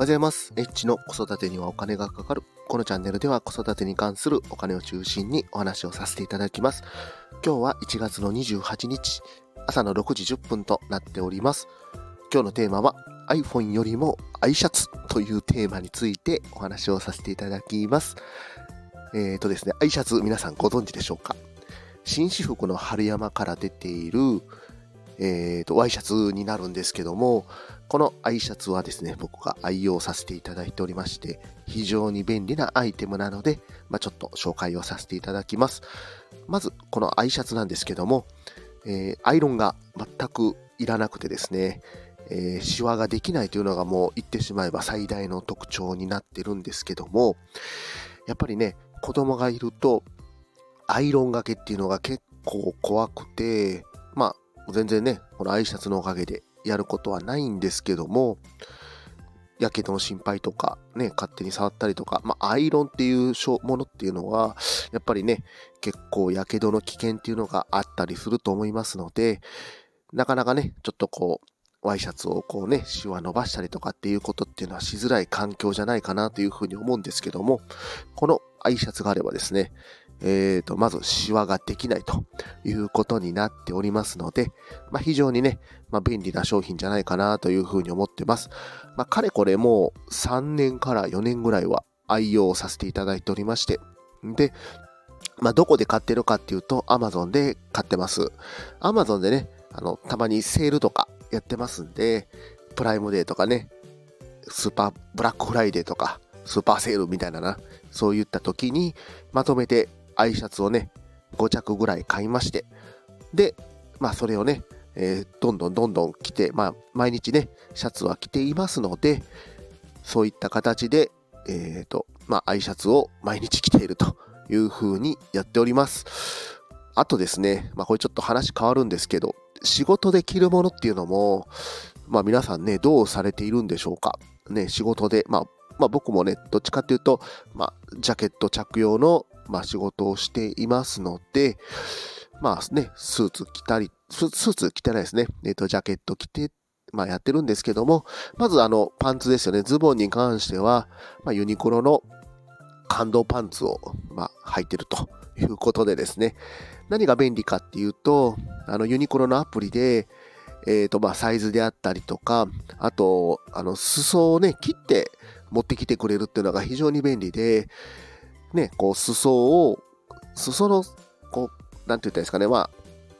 ございます。エッチの子育てにはお金がかかる。このチャンネルでは子育てに関するお金を中心にお話をさせていただきます。今日は1月の28日、朝の6時10分となっております。今日のテーマは iPhone よりもアイシャツというテーマについてお話をさせていただきます。えっ、ー、とですね、アイシャツ皆さんご存知でしょうか？紳士服の春山から出ているえーと、ワイシャツになるんですけども、このアイシャツはですね、僕が愛用させていただいておりまして、非常に便利なアイテムなので、まあ、ちょっと紹介をさせていただきます。まず、このアイシャツなんですけども、えー、アイロンが全くいらなくてですね、えー、シワができないというのがもう言ってしまえば最大の特徴になってるんですけども、やっぱりね、子供がいると、アイロンがけっていうのが結構怖くて、まあ、全然ね、このアイシャツのおかげでやることはないんですけども、やけどの心配とか、ね、勝手に触ったりとか、まあ、アイロンっていうものっていうのは、やっぱりね、結構やけどの危険っていうのがあったりすると思いますので、なかなかね、ちょっとこう、ワイシャツをこうね、シワ伸ばしたりとかっていうことっていうのはしづらい環境じゃないかなというふうに思うんですけども、このアイシャツがあればですね、えーと、まずシワができないということになっておりますので、まあ、非常にね、まあ、便利な商品じゃないかなというふうに思ってます。まあ、かれこれもう3年から4年ぐらいは愛用させていただいておりまして、で、まあ、どこで買ってるかっていうと、Amazon で買ってます。Amazon でね、あの、たまにセールとかやってますんで、プライムデーとかね、スーパーブラックフライデーとか、スーパーセールみたいなな、そういった時にまとめてアイシャツをね、5着ぐらい買いまして、で、まあそれをね、えー、どんどんどんどん着て、まあ毎日ね、シャツは着ていますので、そういった形で、えっ、ー、と、まあアイシャツを毎日着ているという風にやっております。あとですね、まあこれちょっと話変わるんですけど、仕事で着るものっていうのも、まあ皆さんね、どうされているんでしょうか。ね、仕事で、まあ、まあ僕もね、どっちかっていうと、まあ、ジャケット着用のまあ、仕事をしていますので、まあね、スーツ着たり、スーツ着てないですね。えっ、ー、と、ジャケット着て、まあやってるんですけども、まずあの、パンツですよね。ズボンに関しては、まあ、ユニクロの感動パンツを、まあ、履いてるということでですね。何が便利かっていうと、あの、ユニクロのアプリで、えっ、ー、と、まあ、サイズであったりとか、あと、あの、裾をね、切って持ってきてくれるっていうのが非常に便利で、ね、こう、裾を、裾の、こう、なんて言ったらいいですかね、まあ、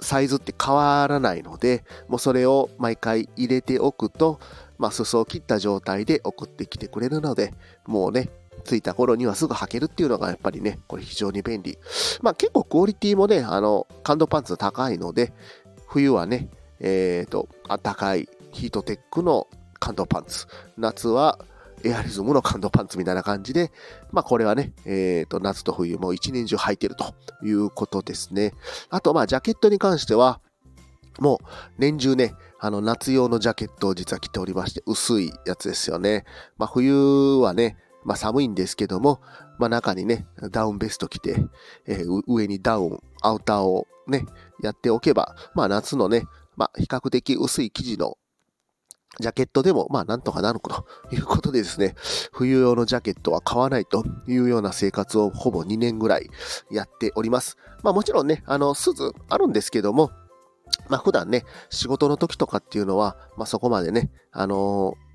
サイズって変わらないので、もうそれを毎回入れておくと、まあ、裾を切った状態で送ってきてくれるので、もうね、着いた頃にはすぐ履けるっていうのがやっぱりね、これ非常に便利。まあ結構クオリティもね、あの、感動パンツ高いので、冬はね、えっ、ー、と、あったかいヒートテックの感動パンツ。夏はエアリズムの感動パンツみたいな感じで、まあこれはね、えっ、ー、と、夏と冬も一年中履いてるということですね。あと、まあジャケットに関しては、もう年中ね、あの夏用のジャケットを実は着ておりまして、薄いやつですよね。まあ冬はね、まあ寒いんですけども、まあ中にね、ダウンベスト着て、えー、上にダウン、アウターをね、やっておけば、まあ夏のね、まあ比較的薄い生地のジャケットでも、まあ、なんとかなると いうことでですね、冬用のジャケットは買わないというような生活をほぼ2年ぐらいやっております。まあ、もちろんね、あの、スーツあるんですけども、まあ、普段ね、仕事の時とかっていうのは、まあ、そこまでね、あのー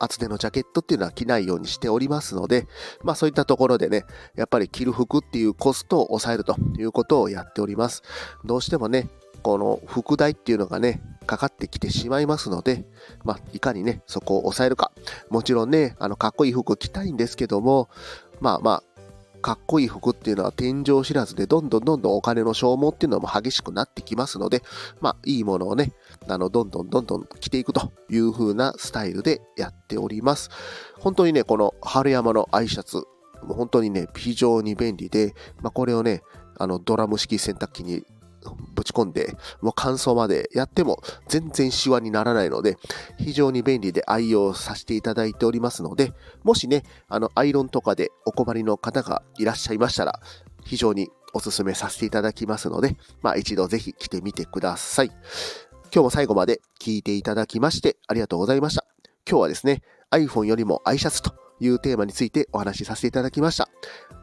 厚手のジャケットっていうのは着ないようにしておりますので、まあそういったところでね、やっぱり着る服っていうコストを抑えるということをやっております。どうしてもね、この副題っていうのがね、かかってきてしまいますので、まあ、いかにね、そこを抑えるか。もちろんね、あの、かっこいい服着たいんですけども、まあまあ、かっこいい服っていうのは天井知らずでどんどんどんどんお金の消耗っていうのも激しくなってきますので、まあいいものをね、あの、どんどんどんどん着ていくという風なスタイルでやっております。本当にね、この春山のアイシャツ、本当にね、非常に便利で、まあこれをね、あの、ドラム式洗濯機にぶち込んで、もう乾燥までやっても全然シワにならないので、非常に便利で愛用させていただいておりますので、もしね、あの、アイロンとかでお困りの方がいらっしゃいましたら、非常にお勧めさせていただきますので、まあ一度ぜひ来てみてください。今日も最後まで聞いていただきましてありがとうございました。今日はですね、iPhone よりも i シャツというテーマについてお話しさせていただきました。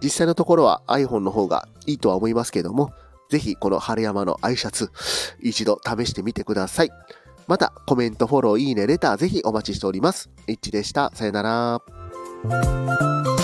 実際のところは iPhone の方がいいとは思いますけども、ぜひこの春山のアイシャツ、一度試してみてください。また、コメント、フォロー、いいね、レター、ぜひお待ちしております。イッチでした。さよなら。